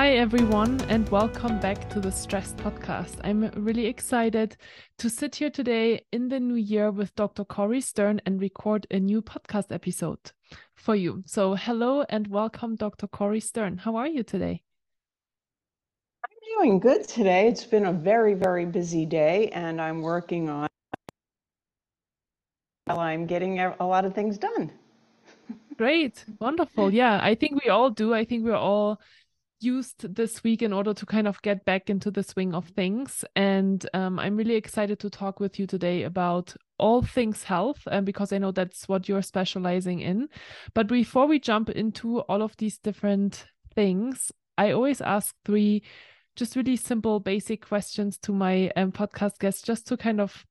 Hi, everyone, and welcome back to the Stress Podcast. I'm really excited to sit here today in the new year with Dr. Corey Stern and record a new podcast episode for you. So, hello and welcome, Dr. Corey Stern. How are you today? I'm doing good today. It's been a very, very busy day, and I'm working on while I'm getting a lot of things done. Great, wonderful. Yeah, I think we all do. I think we're all used this week in order to kind of get back into the swing of things. And um, I'm really excited to talk with you today about all things health, and um, because I know that's what you're specializing in. But before we jump into all of these different things, I always ask three just really simple, basic questions to my um, podcast guests, just to kind of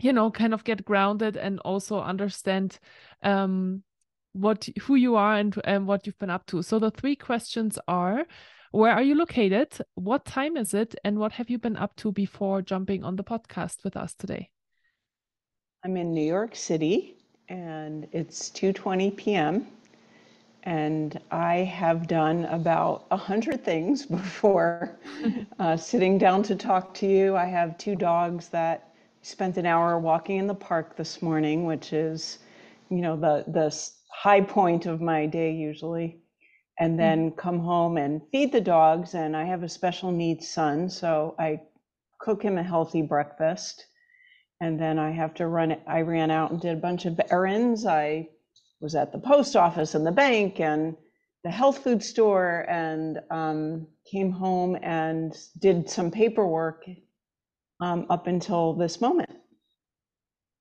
you know kind of get grounded and also understand um what who you are and, and what you've been up to. So the three questions are where are you located? What time is it? And what have you been up to before jumping on the podcast with us today? I'm in New York City and it's 2:20 p.m. and I have done about a hundred things before uh, sitting down to talk to you. I have two dogs that spent an hour walking in the park this morning, which is, you know, the the high point of my day usually and hmm. then come home and feed the dogs and i have a special needs son so i cook him a healthy breakfast and then i have to run i ran out and did a bunch of errands i was at the post office and the bank and the health food store and um, came home and did some paperwork um, up until this moment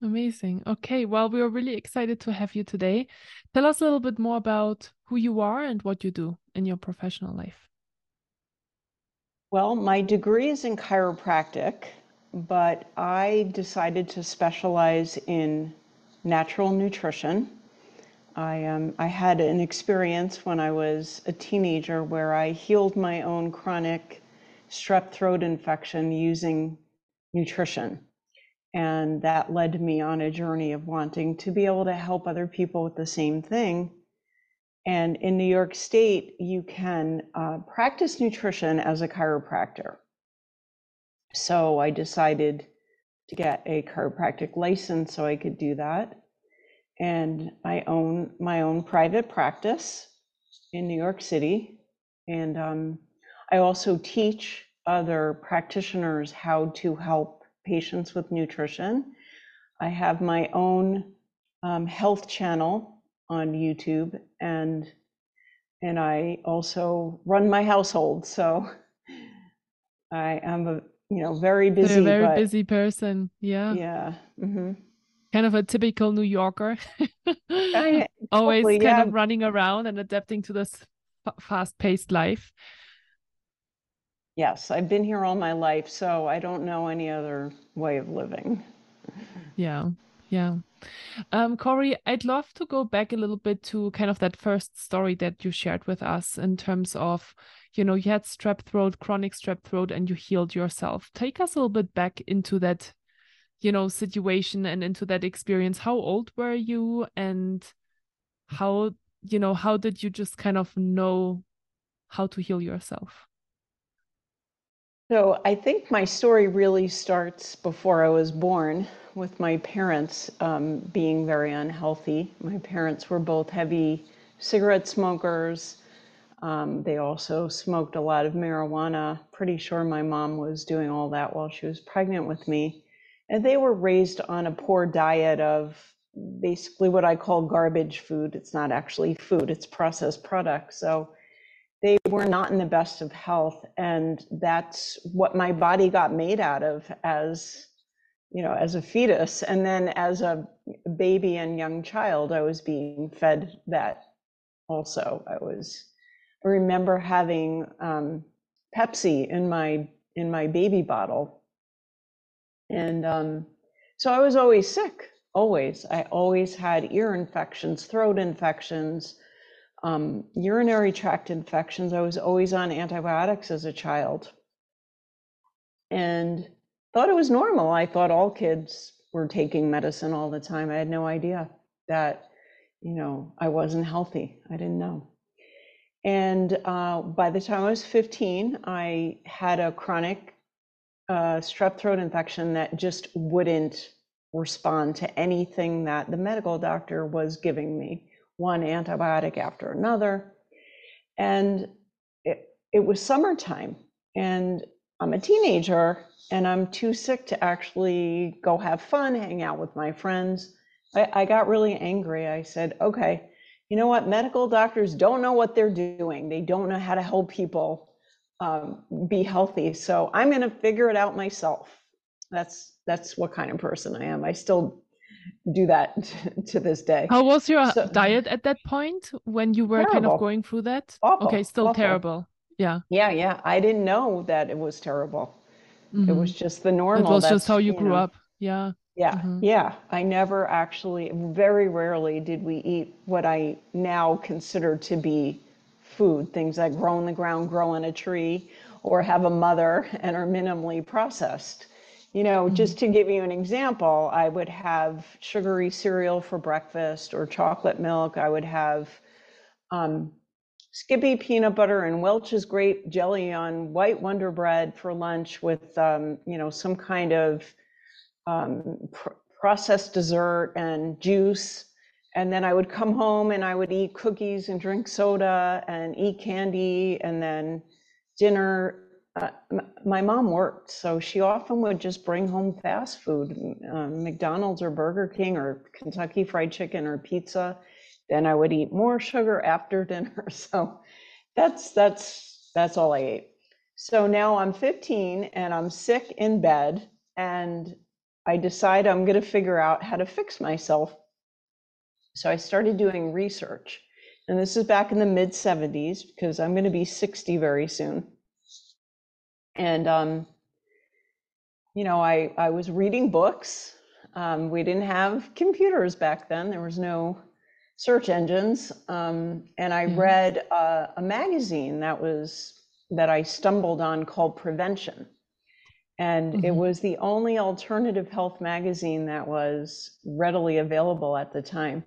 Amazing. Okay. Well, we are really excited to have you today. Tell us a little bit more about who you are and what you do in your professional life. Well, my degree is in chiropractic, but I decided to specialize in natural nutrition. I, um, I had an experience when I was a teenager where I healed my own chronic strep throat infection using nutrition. And that led me on a journey of wanting to be able to help other people with the same thing. And in New York State, you can uh, practice nutrition as a chiropractor. So I decided to get a chiropractic license so I could do that. And I own my own private practice in New York City. And um, I also teach other practitioners how to help patients with nutrition. I have my own um, health channel on YouTube, and and I also run my household. So I am a you know very busy, a very but, busy person. Yeah, yeah. Mm-hmm. Kind of a typical New Yorker, I, always kind yeah. of running around and adapting to this fast-paced life. Yes, I've been here all my life, so I don't know any other way of living. Yeah, yeah. Um, Corey, I'd love to go back a little bit to kind of that first story that you shared with us in terms of, you know, you had strep throat, chronic strep throat, and you healed yourself. Take us a little bit back into that, you know, situation and into that experience. How old were you and how, you know, how did you just kind of know how to heal yourself? So I think my story really starts before I was born with my parents um, being very unhealthy. My parents were both heavy cigarette smokers. Um, they also smoked a lot of marijuana. Pretty sure my mom was doing all that while she was pregnant with me. And they were raised on a poor diet of basically what I call garbage food. It's not actually food, it's processed products. So they were not in the best of health and that's what my body got made out of as you know as a fetus and then as a baby and young child i was being fed that also i was i remember having um, Pepsi in my in my baby bottle. And um, so I was always sick, always. I always had ear infections, throat infections, um, urinary tract infections. I was always on antibiotics as a child and thought it was normal. I thought all kids were taking medicine all the time. I had no idea that, you know, I wasn't healthy. I didn't know. And uh, by the time I was 15, I had a chronic uh, strep throat infection that just wouldn't respond to anything that the medical doctor was giving me, one antibiotic after another. And it, it was summertime, and I'm a teenager, and I'm too sick to actually go have fun, hang out with my friends. I, I got really angry. I said, okay, you know what? Medical doctors don't know what they're doing. They don't know how to help people um, be healthy. So I'm going to figure it out myself. That's that's what kind of person I am. I still do that to this day. How was your so, diet at that point when you were terrible. kind of going through that? Awful, okay, still awful. terrible. Yeah. Yeah, yeah. I didn't know that it was terrible. Mm-hmm. It was just the normal. It was just how you, you grew know, up. Yeah. Yeah, mm-hmm. yeah. I never actually, very rarely did we eat what I now consider to be food, things that grow in the ground, grow on a tree, or have a mother and are minimally processed. You know, mm-hmm. just to give you an example, I would have sugary cereal for breakfast or chocolate milk. I would have um, Skippy peanut butter and Welch's grape jelly on white Wonder Bread for lunch with, um, you know, some kind of um, pr- processed dessert and juice. And then I would come home and I would eat cookies and drink soda and eat candy and then dinner. Uh, my mom worked, so she often would just bring home fast food, uh, McDonald's or Burger King or Kentucky Fried Chicken or pizza. Then I would eat more sugar after dinner. So that's that's that's all I ate. So now I'm 15 and I'm sick in bed and I decide I'm going to figure out how to fix myself. So I started doing research. And this is back in the mid 70s because I'm going to be 60 very soon. And, um, you know, I, I was reading books. Um, we didn't have computers back then, there was no search engines. Um, and I mm-hmm. read uh, a magazine that was that I stumbled on called Prevention. And mm-hmm. it was the only alternative health magazine that was readily available at the time.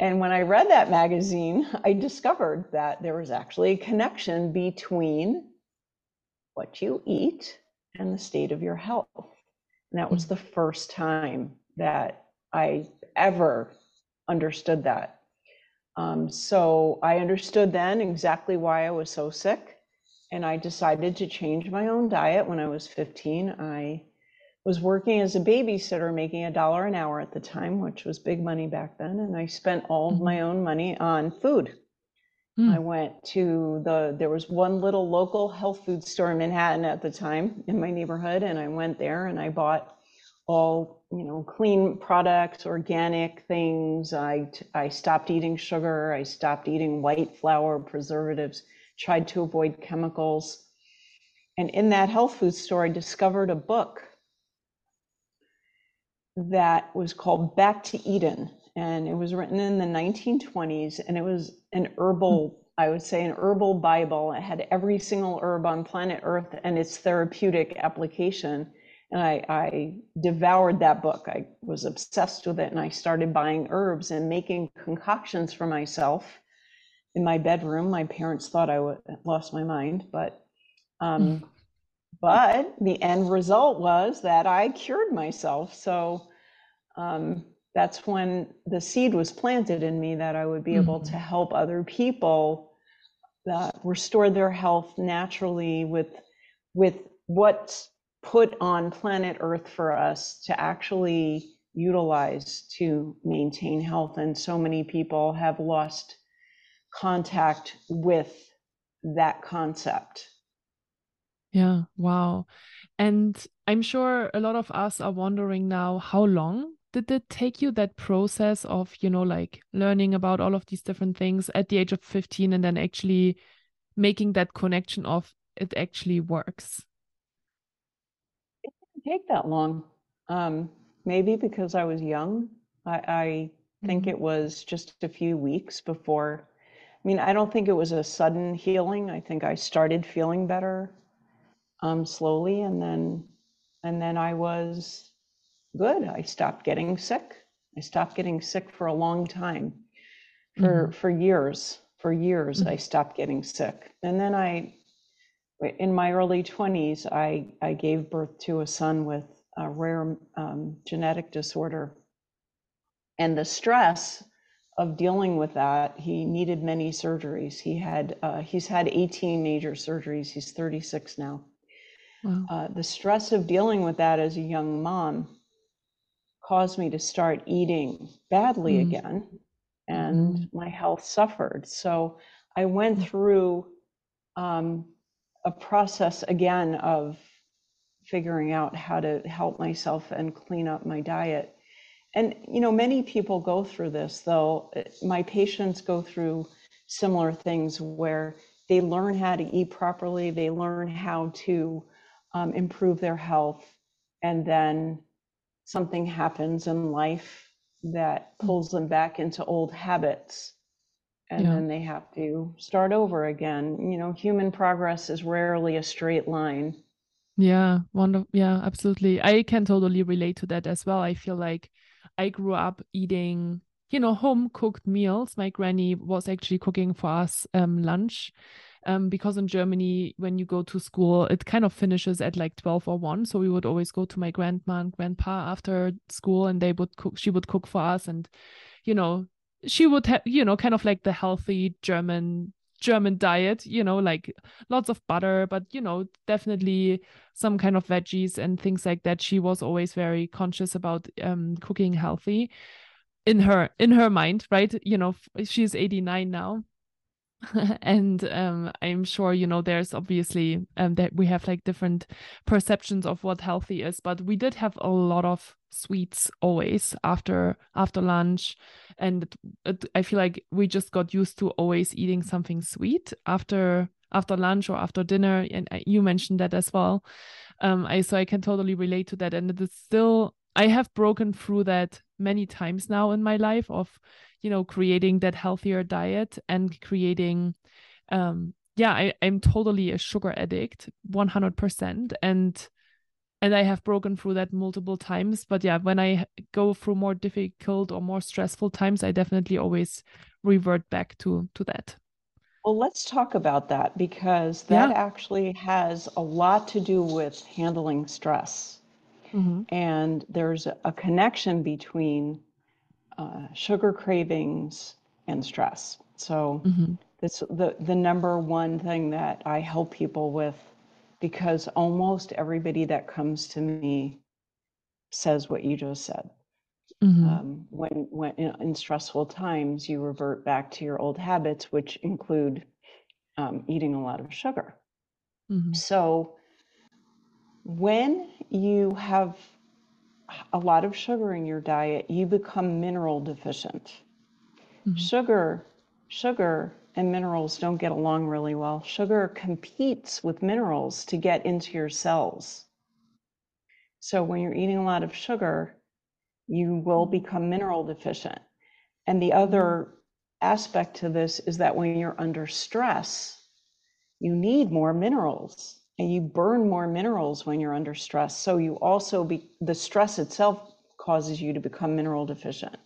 And when I read that magazine, I discovered that there was actually a connection between what you eat and the state of your health. And that was mm. the first time that I ever understood that. Um, so I understood then exactly why I was so sick and I decided to change my own diet when I was 15. I was working as a babysitter, making a dollar an hour at the time, which was big money back then. And I spent all of mm-hmm. my own money on food. Mm. I went to the, there was one little local health food store in Manhattan at the time in my neighborhood. And I went there and I bought all, you know, clean products, organic things. I, I stopped eating sugar. I stopped eating white flour, preservatives tried to avoid chemicals. And in that health food store, I discovered a book that was called Back to Eden. And it was written in the 1920s, and it was an herbal, I would say, an herbal Bible. It had every single herb on planet Earth and its therapeutic application. And I, I devoured that book. I was obsessed with it, and I started buying herbs and making concoctions for myself in my bedroom. My parents thought I w- lost my mind, but um, mm. but the end result was that I cured myself. So um, that's when the seed was planted in me that I would be mm. able to mm-hmm. help other people uh, restore their health naturally with with what's put on planet Earth for us to actually utilize to maintain health. And so many people have lost contact with that concept. Yeah, wow. And I'm sure a lot of us are wondering now how long did it take you that process of, you know, like learning about all of these different things at the age of 15 and then actually making that connection of it actually works? It didn't take that long. Um, maybe because I was young. I, I think Mhm. it was just a few weeks before. I mean, I don't think it was a sudden healing. I think I started feeling better um, slowly, and then and then I was good. I stopped getting sick. I stopped getting sick for a long time, for Mhm. for years. For years, I Mhm. stopped getting sick, and then I, in my early twenties, I I gave birth to a son with a rare um, genetic disorder, and the stress of dealing with that, he needed many surgeries. He had uh, he's had 18 major surgeries. He's 36 now. Wow. Uh, the stress of dealing with that as a young mom caused me to start eating badly Mm. again, and Mhm. my health suffered. So I went Mm. through um, a process again of figuring out how to help myself and clean up my diet. And, you know, many people go through this, though. Uh, My patients go through similar things where they learn how to eat properly, they learn how to um, improve their health, and then something happens in life that Mm. pulls them back into old habits. And Yeah. then they have to start over again. You know, human progress is rarely a straight line. Yeah, wonderful. Yeah, absolutely. I can totally relate to that as well. I feel like I grew up eating, you know, home cooked meals. My granny was actually cooking for us um, lunch. Um, because in Germany, when you go to school, it kind of finishes at like 12 or 1. So we would always go to my grandma and grandpa after school and they would cook, she would cook for us. And, you know, she would have, you know, kind of like the healthy German German diet, you know, like lots of butter, but you know, definitely some kind of veggies and things like that. She was always very conscious about um, cooking healthy in her in her mind, right? You know, she's 89 now. and um, I'm sure you know there's obviously um, that we have like different perceptions of what healthy is, but we did have a lot of sweets always after after lunch, and it, it, I feel like we just got used to always eating something sweet after after lunch or after dinner, and you mentioned that as well. Um, I so I can totally relate to that, and it is still I have broken through that many times now in my life of you know creating that healthier diet and creating um yeah I, i'm totally a sugar addict 100% and and i have broken through that multiple times. But yeah when i go through more difficult or more stressful times i definitely always revert back to to that. Well, let's talk about that because that yeah actually has a lot to do with handling stress. Mm-hmm. And there's a connection between uh, sugar cravings and stress. So Mm-hmm. this the the number one thing that I help people with because almost everybody that comes to me says what you just said. Mm-hmm. Um, when when in, in stressful times, you revert back to your old habits, which include um, eating a lot of sugar. Mm-hmm. So when you have a lot of sugar in your diet, you become mineral deficient. Mhm. Sugar, sugar and minerals don't get along really well. Sugar competes with minerals to get into your cells. So when you're eating a lot of sugar, you will Mhm. become mineral deficient. And the other aspect to this is that when you're under stress, you need more minerals and you burn more minerals when you're under stress. So you also be the stress itself causes you to become mineral deficient.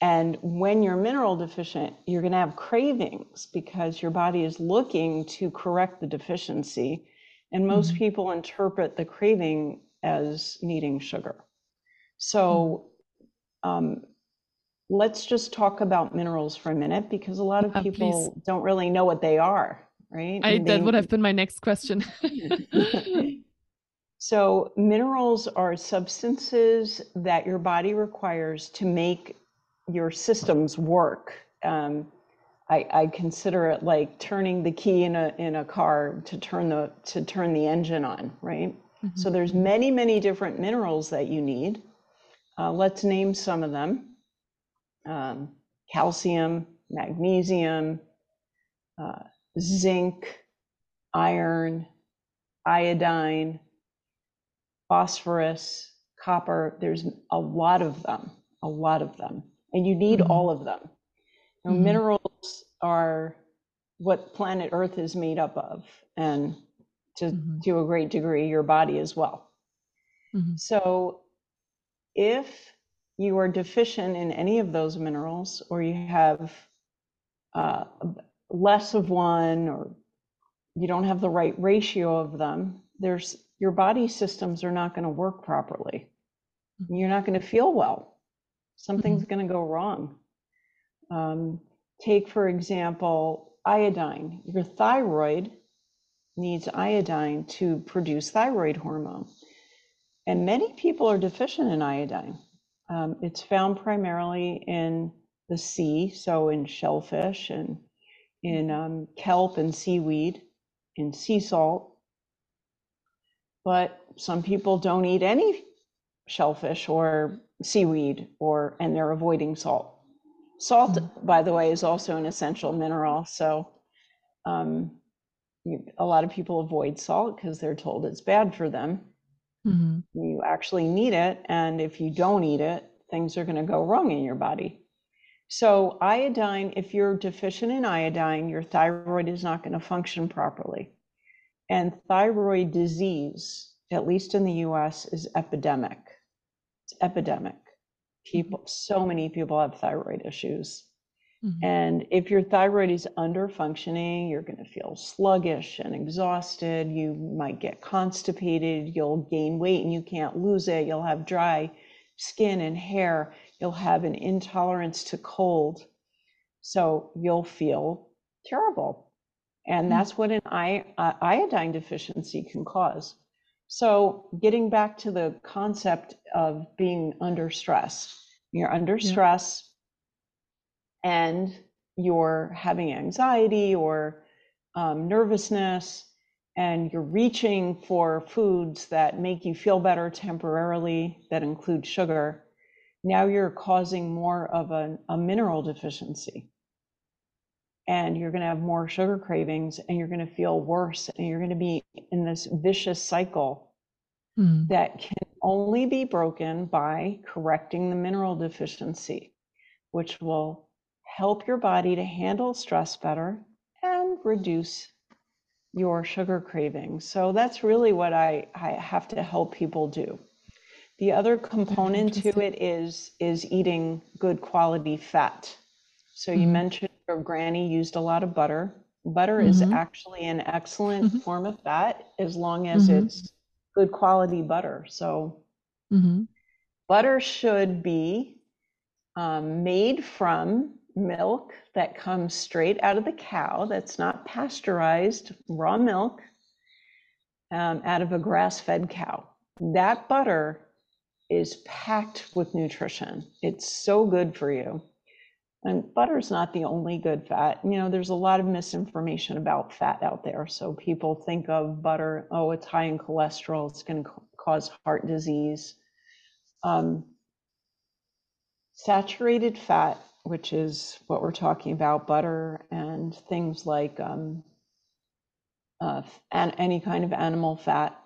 And when you're mineral deficient, you're going to have cravings because your body is looking to correct the deficiency. And most Mhm. people interpret the craving as needing sugar. So um, let's just talk about minerals for a minute because a lot of please. people don't really know what they are, right? I And that they- would have been my next question. so, minerals are substances that your body requires to make your systems work. Um, I, I consider it like turning the key in a in a car to turn the to turn the engine on, right? So Mhm. there's many many different minerals that you need. Uh, let's name some of them: um, calcium, magnesium, uh, zinc, iron, iodine, phosphorus, copper. There's a lot of them, a lot of them. And you need Mhm. all of them. Now, Mhm. Minerals are what planet Earth is made up of, and to, Mhm. to a great degree, your body as well. Mhm. So, if you are deficient in any of those minerals, or you have uh, less of one, or you don't have the right ratio of them, there's your body systems are not going to work properly. You're not going to feel well. Something's going to go wrong. Um, take, for example, iodine. Your thyroid needs iodine to produce thyroid hormone. And many people are deficient in iodine. Um, it's found primarily in the sea, so in shellfish and in um, kelp and seaweed, in sea salt. But some people don't eat any shellfish or seaweed, or and they're avoiding salt. Salt, by the way, is also an essential mineral. So um, you, a lot of people avoid salt because they're told it's bad for them. Mhm. You actually need it, and if you don't eat it, things are going to go wrong in your body. So, iodine, if you're deficient in iodine, your thyroid is not going to function properly. And thyroid disease, at least in the US, is epidemic. It's epidemic. People, so many people have thyroid issues. Mhm. And if your thyroid is under functioning, you're going to feel sluggish and exhausted. You might get constipated. You'll gain weight and you can't lose it. You'll have dry skin and hair. You'll have an intolerance to cold. So you'll feel terrible. And Mm. that's what an uh, iodine deficiency can cause. So, getting back to the concept of being under stress, you're under Yeah. stress and you're having anxiety or um, nervousness, and you're reaching for foods that make you feel better temporarily, that include sugar, now you're causing more of a, a mineral deficiency. And you're going to have more sugar cravings, and you're going to feel worse, and you're going to be in this vicious cycle Mhm. that can only be broken by correcting the mineral deficiency, which will help your body to handle stress better and reduce your sugar cravings. So that's really what I, I have to help people do. The other component to it is is eating good quality fat. So you Mhm. mentioned your granny used a lot of butter. Butter is Mhm. actually an excellent Mhm. form of fat as long as Mhm. it's good quality butter. So Mhm. butter should be um, made from milk that comes straight out of the cow, that's not pasteurized, raw milk um, out of a grass fed cow. That butter is packed with nutrition. It's so good for you. And butter is not the only good fat. You know, there's a lot of misinformation about fat out there. So people think of butter, oh, it's high in cholesterol, it's going to cause heart disease. Um, saturated fat, which is what we're talking about, butter and things like um, uh, and any kind of animal fat,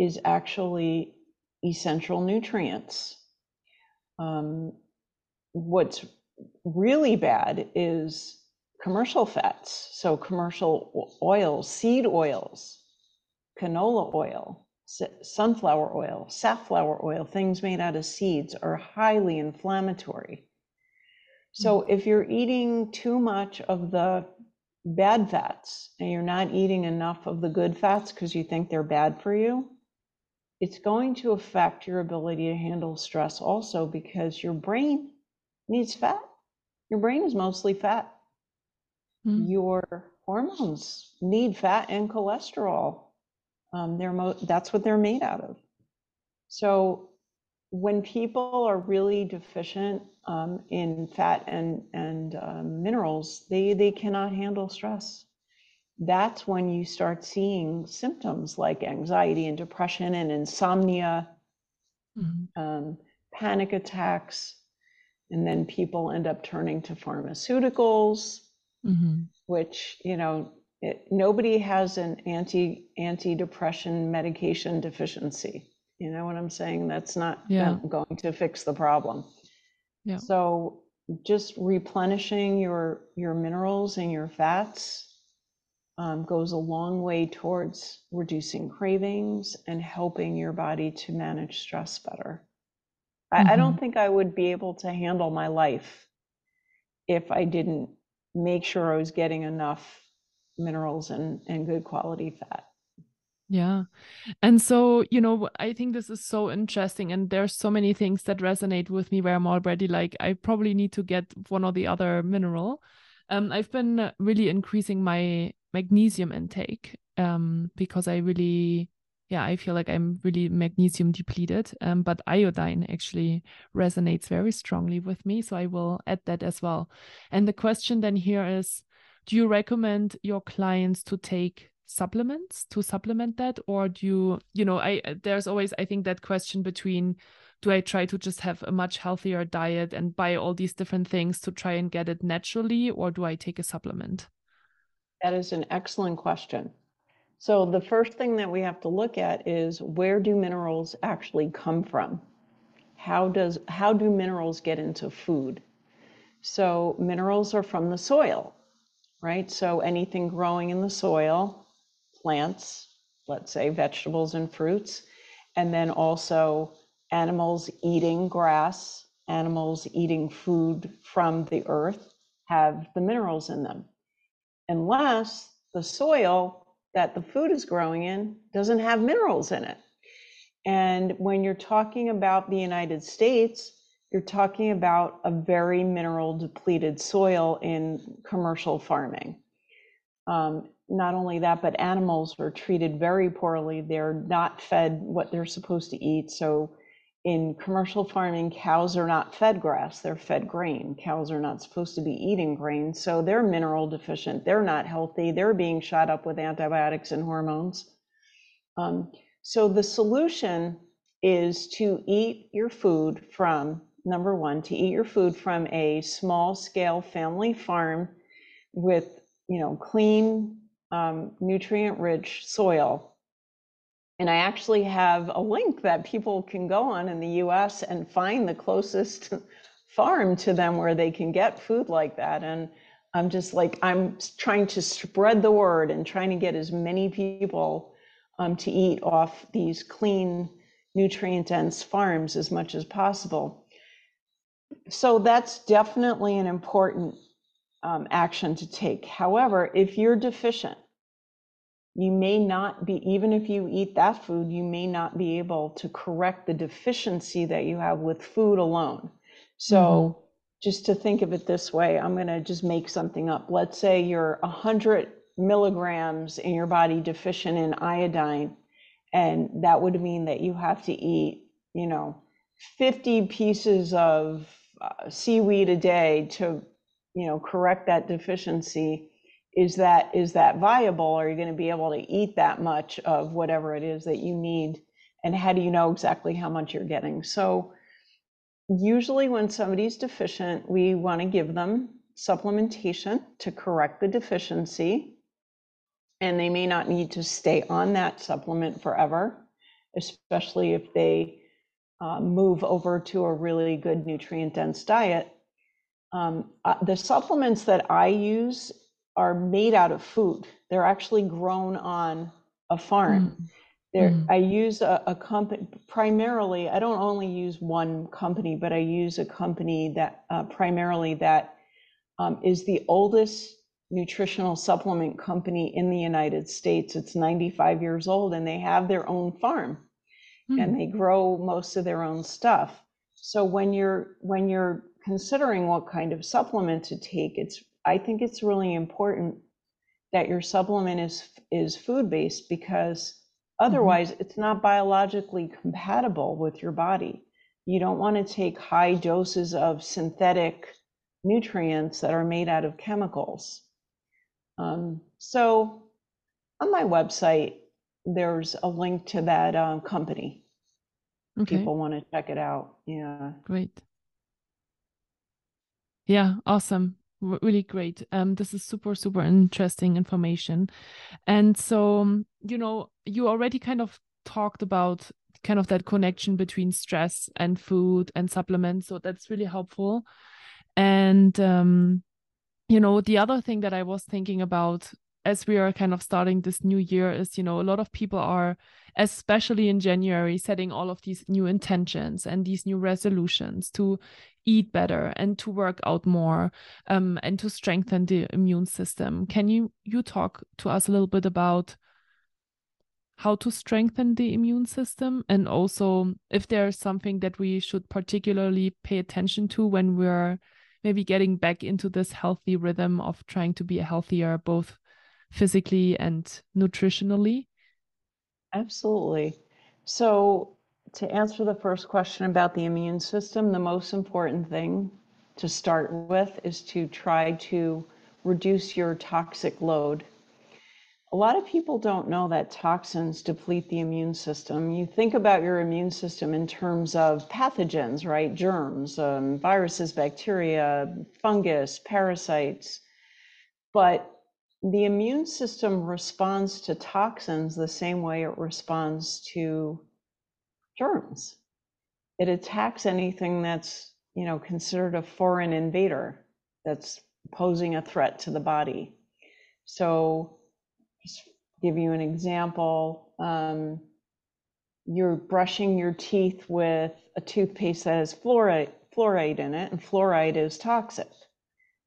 is actually essential nutrients. Um, what's really bad is commercial fats. So, commercial oils, seed oils, canola oil, sunflower oil, safflower oil, things made out of seeds are highly inflammatory. So, if you're eating too much of the bad fats and you're not eating enough of the good fats because you think they're bad for you, it's going to affect your ability to handle stress also because your brain needs fat. Your brain is mostly fat. Mhm. Your hormones need fat and cholesterol. Um, they're mo- that's what they're made out of. So when people are really deficient um, in fat and and um, minerals, they they cannot handle stress. That's when you start seeing symptoms like anxiety and depression and insomnia, Mhm. um, panic attacks, and then people end up turning to pharmaceuticals, Mhm. which you know It, nobody has an anti antidepressant medication deficiency. You know what I'm saying? That's not Yeah. going to fix the problem. Yeah. So just replenishing your your minerals and your fats um, goes a long way towards reducing cravings and helping your body to manage stress better. I, I don't think I would be able to handle my life if I didn't make sure I was getting enough minerals and, and good quality fat. Yeah. And so, you know, I think this is so interesting. And there's so many things that resonate with me where I'm already like, I probably need to get one or the other mineral. Um, I've been really increasing my magnesium intake um, because I really, yeah, I feel like I'm really magnesium depleted. Um, but iodine actually resonates very strongly with me. So I will add that as well. And the question then here is do you recommend your clients to take supplements to supplement that or do you you know i there's always i think that question between do i try to just have a much healthier diet and buy all these different things to try and get it naturally or do i take a supplement That is an excellent question. So the first thing that we have to look at is where do minerals actually come from? How does how do minerals get into food? So minerals are from the soil, right? So anything growing in the soil, plants, let's say vegetables and fruits, and then also animals eating grass, animals eating food from the earth have the minerals in them unless the soil that the food is growing in doesn't have minerals in it. And when you're talking about the United States, you're talking about a very mineral depleted soil in commercial farming. Um, not only that, but animals are treated very poorly. They're not fed what they're supposed to eat. So in commercial farming, cows are not fed grass, they're fed grain. Cows are not supposed to be eating grain, so they're mineral deficient. They're not healthy. They're being shot up with antibiotics and hormones. Um, so the solution is to eat your food from number one, to eat your food from a small scale family farm with you know clean, um, nutrient rich soil and I actually have a link that people can go on in the US and find the closest farm to them where they can get food like that. And I'm just like, I'm trying to spread the word and trying to get as many people um, to eat off these clean, nutrient dense farms as much as possible. So that's definitely an important um, action to take. However, if you're deficient, you may not be, even if you eat that food, you may not be able to correct the deficiency that you have with food alone. So, mm-hmm. just to think of it this way, I'm going to just make something up. Let's say you're 100 milligrams in your body deficient in iodine, and that would mean that you have to eat, you know, 50 pieces of uh, seaweed a day to, you know, correct that deficiency is that is that viable? Are you going to be able to eat that much of whatever it is that you need? And how do you know exactly how much you're getting? So usually when somebody's deficient we want to give them supplementation to correct the deficiency. And they may not need to stay on that supplement forever especially if they uh, move over to a really good nutrient dense diet. Um, uh, the supplements that i use are made out of food. They're actually grown on a farm. Mm. There, mm. I use a, a company primarily. I don't only use one company, but I use a company that uh, primarily that um, is the oldest nutritional supplement company in the United States. It's 95 years old, and they have their own farm, mm. and they grow most of their own stuff. So when you're when you're considering what kind of supplement to take, it's I think it's really important that your supplement is is food based because mm-hmm. otherwise mm-hmm. it's not biologically compatible with your body. You don't want to take high doses of synthetic nutrients that are made out of chemicals. Um, so on my website, there's a link to that uh, company. Okay. People want to check it out. Yeah. Great. Yeah, awesome really great. Um, this is super, super interesting information. And so, um, you know, you already kind of talked about kind of that connection between stress and food and supplements. So that's really helpful. And, um, you know, the other thing that I was thinking about as we are kind of starting this new year is, you know, a lot of people are, especially in January, setting all of these new intentions and these new resolutions to eat better and to work out more um, and to strengthen the immune system. Can you you talk to us a little bit about how to strengthen the immune system and also if there's something that we should particularly pay attention to when we're maybe getting back into this healthy rhythm of trying to be healthier both physically and nutritionally? Absolutely. So, to answer the first question about the immune system, the most important thing to start with is to try to reduce your toxic load. A lot of people don't know that toxins deplete the immune system. You think about your immune system in terms of pathogens, right? Germs, um, viruses, bacteria, fungus, parasites. But the immune system responds to toxins the same way it responds to germs. It attacks anything that's, you know, considered a foreign invader that's posing a threat to the body. So, just give you an example. Um, you're brushing your teeth with a toothpaste that has fluoride, fluoride in it, and fluoride is toxic.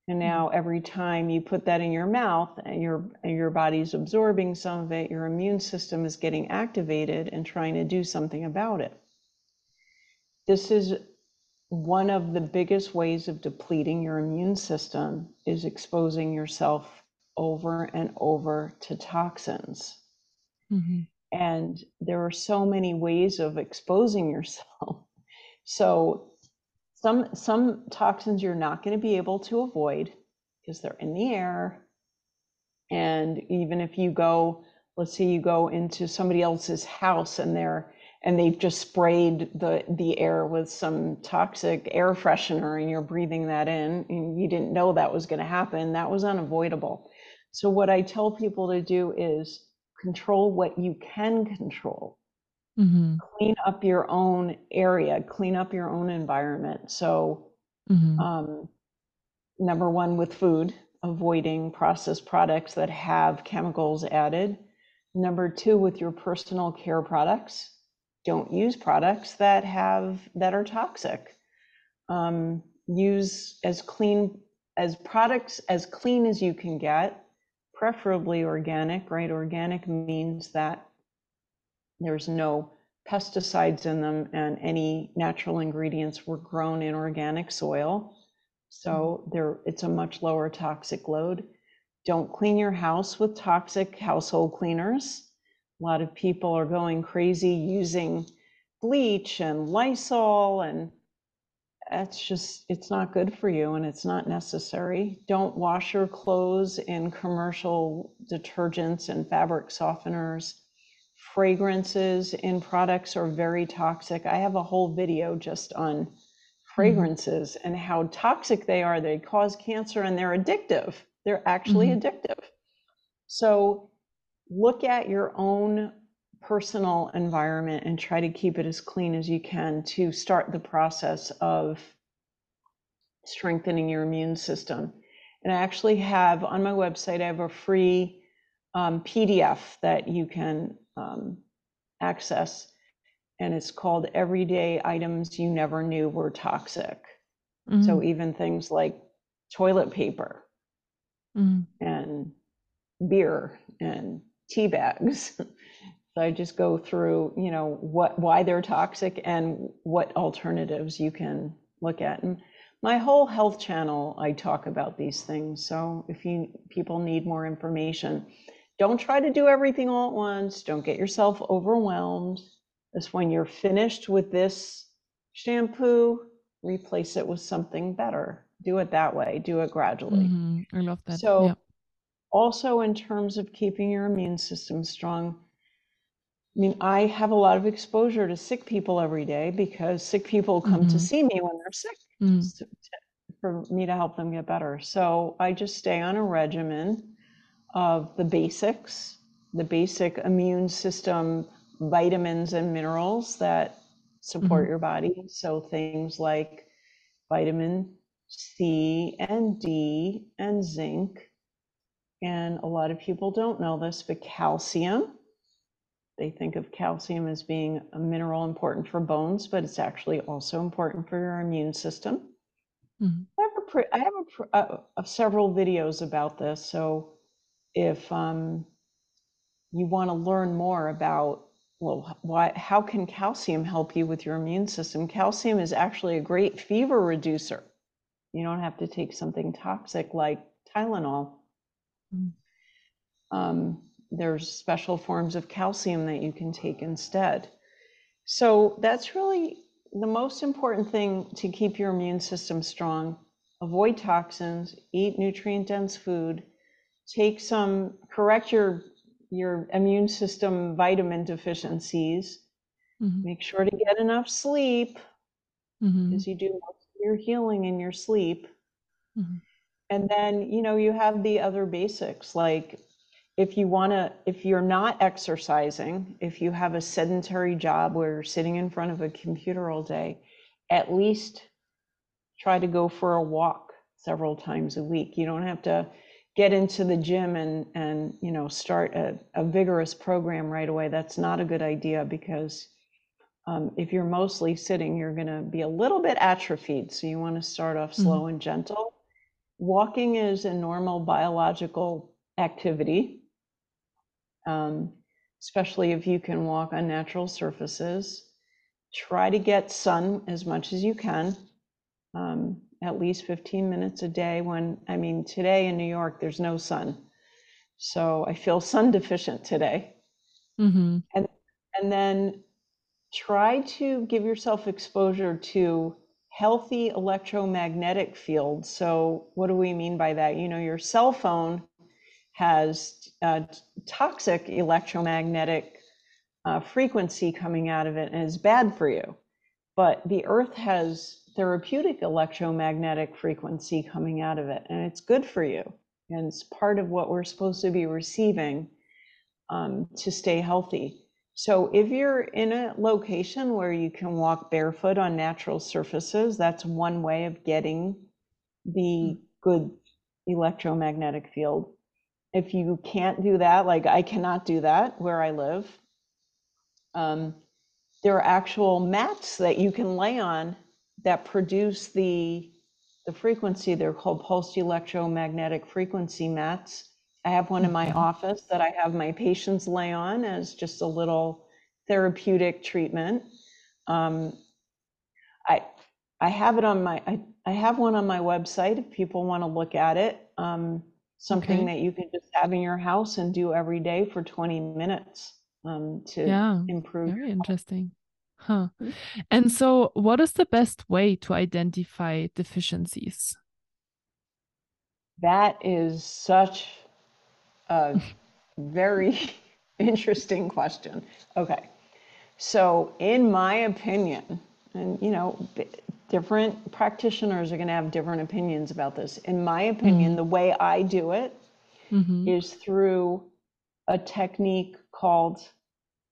And mm-hmm. now every time you put that in your mouth and your and your body's absorbing some of it, your immune system is getting activated and trying to do something about it. This is one of the biggest ways of depleting your immune system is exposing yourself over and over to toxins. Mm-hmm. And there are so many ways of exposing yourself. So some some toxins you're not going to be able to avoid because they're in the air. And even if you go, let's say you go into somebody else's house and they're and they've just sprayed the the air with some toxic air freshener and you're breathing that in and you didn't know that was going to happen that was unavoidable so what i tell people to do is control what you can control mm-hmm. clean up your own area, clean up your own environment. So, mm-hmm. um, number one, with food, avoiding processed products that have chemicals added. Number two, with your personal care products, don't use products that have that are toxic. Um, use as clean as products as clean as you can get, preferably organic. Right, organic means that there's no pesticides in them and any natural ingredients were grown in organic soil. So mm-hmm. there it's a much lower toxic load. Don't clean your house with toxic household cleaners. A lot of people are going crazy using bleach and Lysol and that's just it's not good for you and it's not necessary. Don't wash your clothes in commercial detergents and fabric softeners fragrances in products are very toxic. I have a whole video just on mm-hmm. fragrances mm-hmm. and how toxic they are. They cause cancer and they're addictive. They're actually mm-hmm. addictive. So look at your own personal environment and try to keep it as clean as you can to start the process of strengthening your immune system. And I actually have on my website, I have a free um, PDF that you can um, access, and it's called Everyday Items You Never Knew Were Toxic. Mm-hmm. So even things like toilet paper mm-hmm. and beer and tea bags. so I just go through, you know, what why they're toxic and what alternatives you can look at. And my whole health channel, I talk about these things. So if you people need more information, don't try to do everything all at once. Don't get yourself overwhelmed. Just when you're finished with this shampoo, replace it with something better. Do it that way. Do it gradually. Mm-hmm. I love that. So, yeah. also in terms of keeping your immune system strong, I mean, I have a lot of exposure to sick people every day because sick people come mm-hmm. to see me when they're sick mm-hmm. to, for me to help them get better. So I just stay on a regimen of the basics, the basic immune system vitamins and minerals that support Mhm. your body. So things like vitamin C and D and zinc. And a lot of people don't know this, but calcium. They think of calcium as being a mineral important for bones, but it's actually also important for your immune system. Mhm. I have, a pre- have a, pr- uh, uh, several videos about this. So if um, you want to learn more about well, why, how can calcium help you with your immune system? Calcium is actually a great fever reducer. You don't have to take something toxic like Tylenol. Mm. Um, there's special forms of calcium that you can take instead. So that's really the most important thing to keep your immune system strong. Avoid toxins, eat nutrient dense food, take some, correct your your immune system vitamin deficiencies. Mhm. Make sure to get enough sleep because you do most of your healing in your sleep. Mhm. And then, you know, you have the other basics like if you want to, if you're not exercising, if you have a sedentary job where you're sitting in front of a computer all day, at least try to go for a walk several times a week. You don't have to get into the gym and and you know start a, a vigorous program right away that's not a good idea because um, if you're mostly sitting you're going to be a little bit atrophied. So you want to start off slow and gentle. Walking is a normal biological activity um, especially if you can walk on natural surfaces. Try to get sun as much as you can um, at least 15 minutes a day when i mean today in new york there's no sun. So i feel sun deficient today. Mhm. and then try to give yourself exposure to healthy electromagnetic fields. So what do we mean by that? You know your cell phone has uh, toxic electromagnetic uh, frequency coming out of it and is bad for you. But the earth has therapeutic electromagnetic frequency coming out of it and it's good for you. And it's part of what we're supposed to be receiving um, to stay healthy. So if you're in a location where you can walk barefoot on natural surfaces that's one way of getting the good electromagnetic field. If you can't do that like i cannot do that where i live um, there are actual mats that you can lay on that produce the the frequency they're called pulsed electromagnetic frequency mats i have one in my Mhm. office that i have my patients lay on as just a little therapeutic treatment um, i i have it on my I, I have one on my website if people want to look at it um, something Okay. that you can just have in your house and do every day for 20 minutes um, to Yeah. improve Very interesting. Huh. Mhm. And so, what is the best way to identify deficiencies? That is such a very interesting question. Okay. So, in my opinion, and you know, b- different practitioners are going to have different opinions about this. In my opinion, the way I do it hmm is through a technique called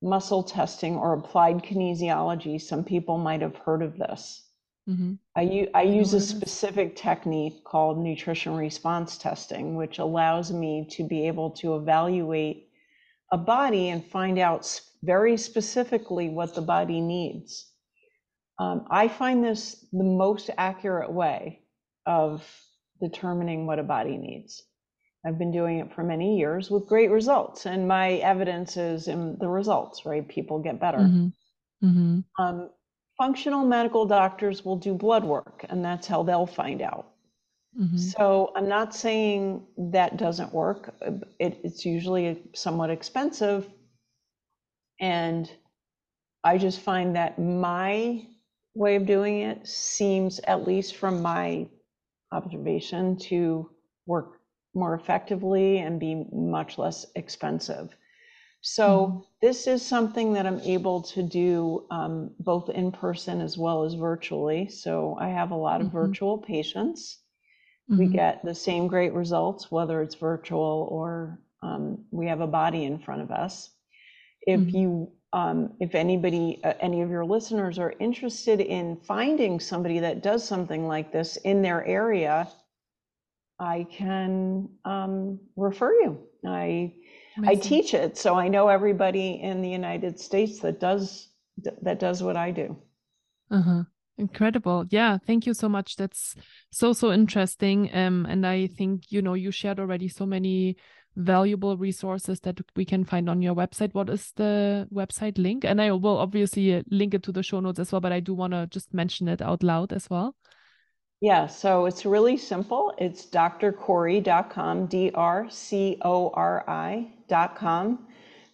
muscle testing or applied kinesiology. Some people might have heard of this. hmm I, u- I use a specific technique called nutrition response testing, which allows me to be able to evaluate a body and find out very specifically what the body needs. Um, I find this the most accurate way of determining what a body needs. I've been doing it for many years with great results, and my evidence is in the results, right? People get better. hmm hmm Um, functional medical doctors will do blood work, and that's how they'll find out. hmm So I'm not saying that doesn't work. It, it's usually somewhat expensive. And I just find that my way of doing it seems, at least from my observation, to work more effectively and be much less expensive. So this is something that I'm able to do um, both in person as well as virtually. So I have a lot of Mhm. virtual patients. we get the same great results, whether it's virtual or um, we have a body in front of us. If Mhm. you, um, if anybody, uh, any of your listeners are interested in finding somebody that does something like this in their area, I can um, refer you. I I teach it, so I know everybody in the United States that does that does what I do. Uh-huh. Incredible. Yeah, thank you so much. That's so so interesting. Um, and I think, you know, you shared already so many valuable resources that we can find on your website. What is the website link? And I will obviously uh, link it to the show notes as well, but I do want to just mention it out loud as well. Yeah, so it's really simple. It's drcori.com, D R C O R I.com.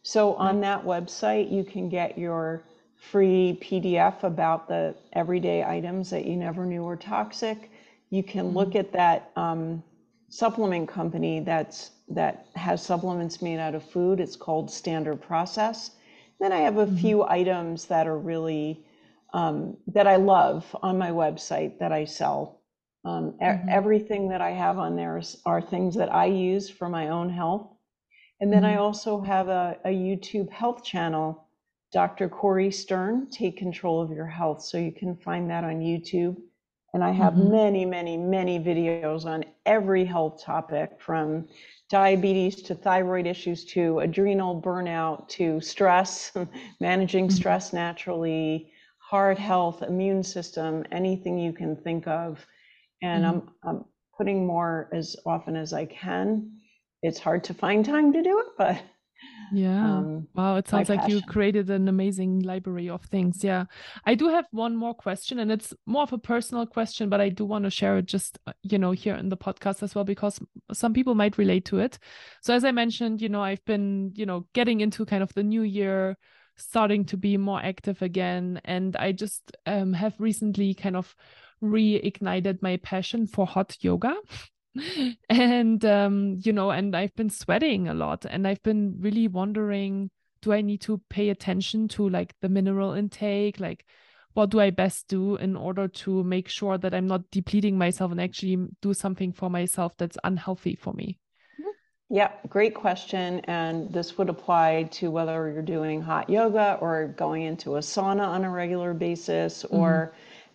So on that website, you can get your free PDF about the everyday items that you never knew were toxic. You can look at that um, supplement company that's that has supplements made out of food. It's called Standard Process. Then I have a few items that are really um, that I love on my website that I sell. Um, e- Mhm. Everything that I have on there is, are things that I use for my own health. And then I Mhm. also have a, a YouTube health channel, Dr. Cori Stern, Take Control of Your Health. So you can find that on YouTube. And I have Mhm. many, many, many videos on every health topic from diabetes to thyroid issues to adrenal burnout to stress, managing Mhm. stress naturally, heart health, immune system, anything you can think of. And I'm, I'm putting more as often as I can. It's hard to find time to do it, but Yeah. um, Wow, it sounds like you created an amazing library of things. Yeah. I do have one more question, and it's more of a personal question, but I do want to share it just, uh, you know, here in the podcast as well, because some people might relate to it. So, as I mentioned, you know, I've been, you know, getting into kind of the new year, starting to be more active again. And I just um, have recently kind of reignited my passion for hot yoga. and um you know and i've been sweating a lot and i've been really wondering do i need to pay attention to like the mineral intake like what do i best do in order to make sure that i'm not depleting myself and actually do something for myself that's unhealthy for me Yeah, great question. And this would apply to whether you're doing hot yoga or going into a sauna on a regular basis or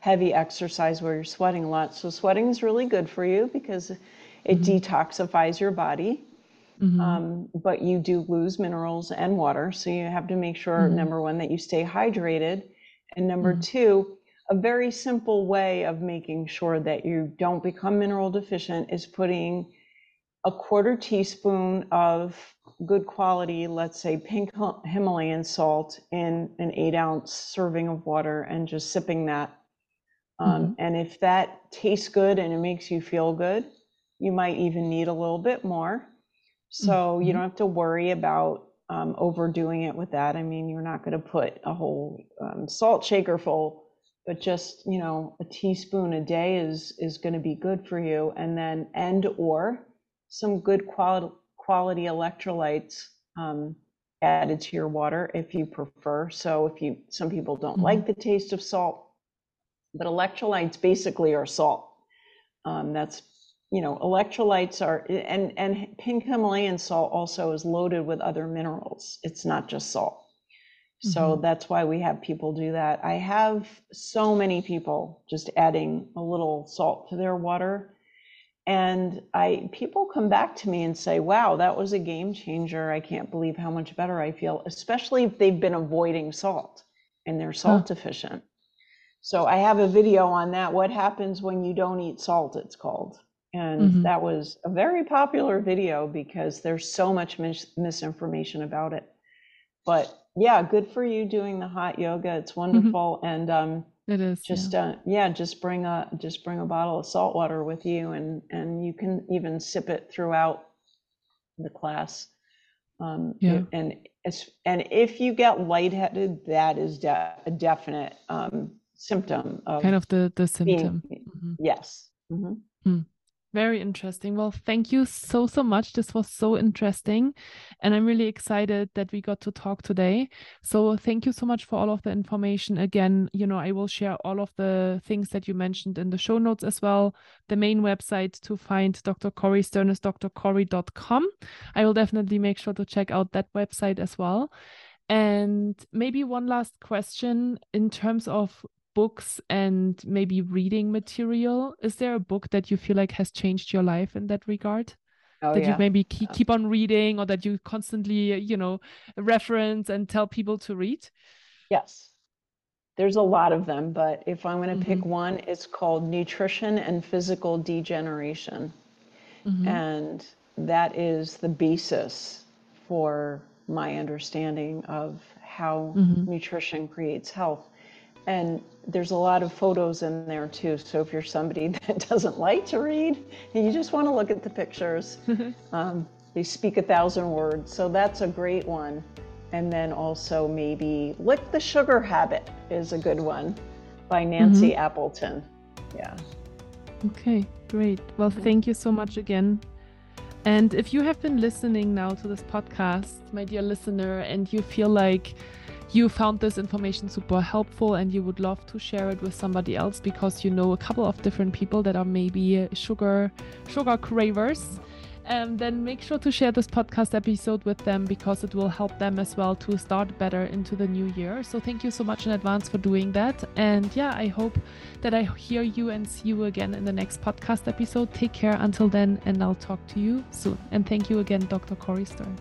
heavy exercise where you're sweating a lot. So, sweating is really good for you because it detoxifies your body. Mhm. Um, but you do lose minerals and water. So, you have to make sure, Mhm. number one, that you stay hydrated. And number Mhm. two, a very simple way of making sure that you don't become mineral deficient is putting a quarter teaspoon of good quality, let's say pink Himalayan salt in an eight ounce serving of water and just sipping that. Um, And if that tastes good and it makes you feel good, you might even need a little bit more. So you Mhm. don't have to worry about um, overdoing it with that. I mean, you're not going to put a whole um, salt shaker full, but just you know a teaspoon a day is is going to be good for you. And then and or some good quality quality electrolytes um, added to your water if you prefer. So if you some people don't Mhm. like the taste of salt, but electrolytes basically are salt. Um, that's you know electrolytes are and and pink Himalayan salt also is loaded with other minerals. It's not just salt. So that's why we have people do that. I have so many people just adding a little salt to their water. And I people come back to me and say, "Wow, that was a game changer. I can't believe how much better I feel, especially if they've been avoiding salt and they're salt deficient." So I have a video on that. What happens when you don't eat salt? It's called. And Mhm. that was a very popular video because there's so much mis- misinformation about it. But yeah, good for you doing the hot yoga. It's wonderful. And um, It is. just yeah. uh, yeah, just bring a just bring a bottle of salt water with you, and and you can even sip it throughout the class. Um, Yeah. And and if you get lightheaded, that is de- a definite um, symptom of kind of the the being symptom. Mhm. yes. Mhm. Very interesting. Well, thank you so, so much. This was so interesting. And I'm really excited that we got to talk today. So, thank you so much for all of the information. Again, you know, I will share all of the things that you mentioned in the show notes as well. The main website to find Dr. Cori Stern is drcori.com. I will definitely make sure to check out that website as well. And maybe one last question in terms of books and maybe reading material. Is there a book that you feel like has changed your life in that regard? Oh, that yeah. you maybe keep, keep on reading or that you constantly, you know, reference and tell people to read? Yes. There's a lot of them, but if I'm going to mm-hmm. pick one, it's called Nutrition and Physical Degeneration. Mm-hmm. And that is the basis for my understanding of how mm-hmm. nutrition creates health. And there's a lot of photos in there too. So if you're somebody that doesn't like to read and you just want to look at the pictures, um, they speak a thousand words. So that's a great one. And then also maybe Lick the Sugar Habit is a good one by Nancy mm-hmm. Appleton. Yeah. Okay, great. Well, thank you so much again. And if you have been listening now to this podcast, my dear listener, and you feel like you found this information super helpful and you would love to share it with somebody else because you know a couple of different people that are maybe sugar sugar cravers um, then make sure to share this podcast episode with them because it will help them as well to start better into the new year. So, thank you so much in advance for doing that. And yeah, I hope that I hear you and see you again in the next podcast episode. Take care until then, and I'll talk to you soon. And thank you again, Dr. Cori Stern.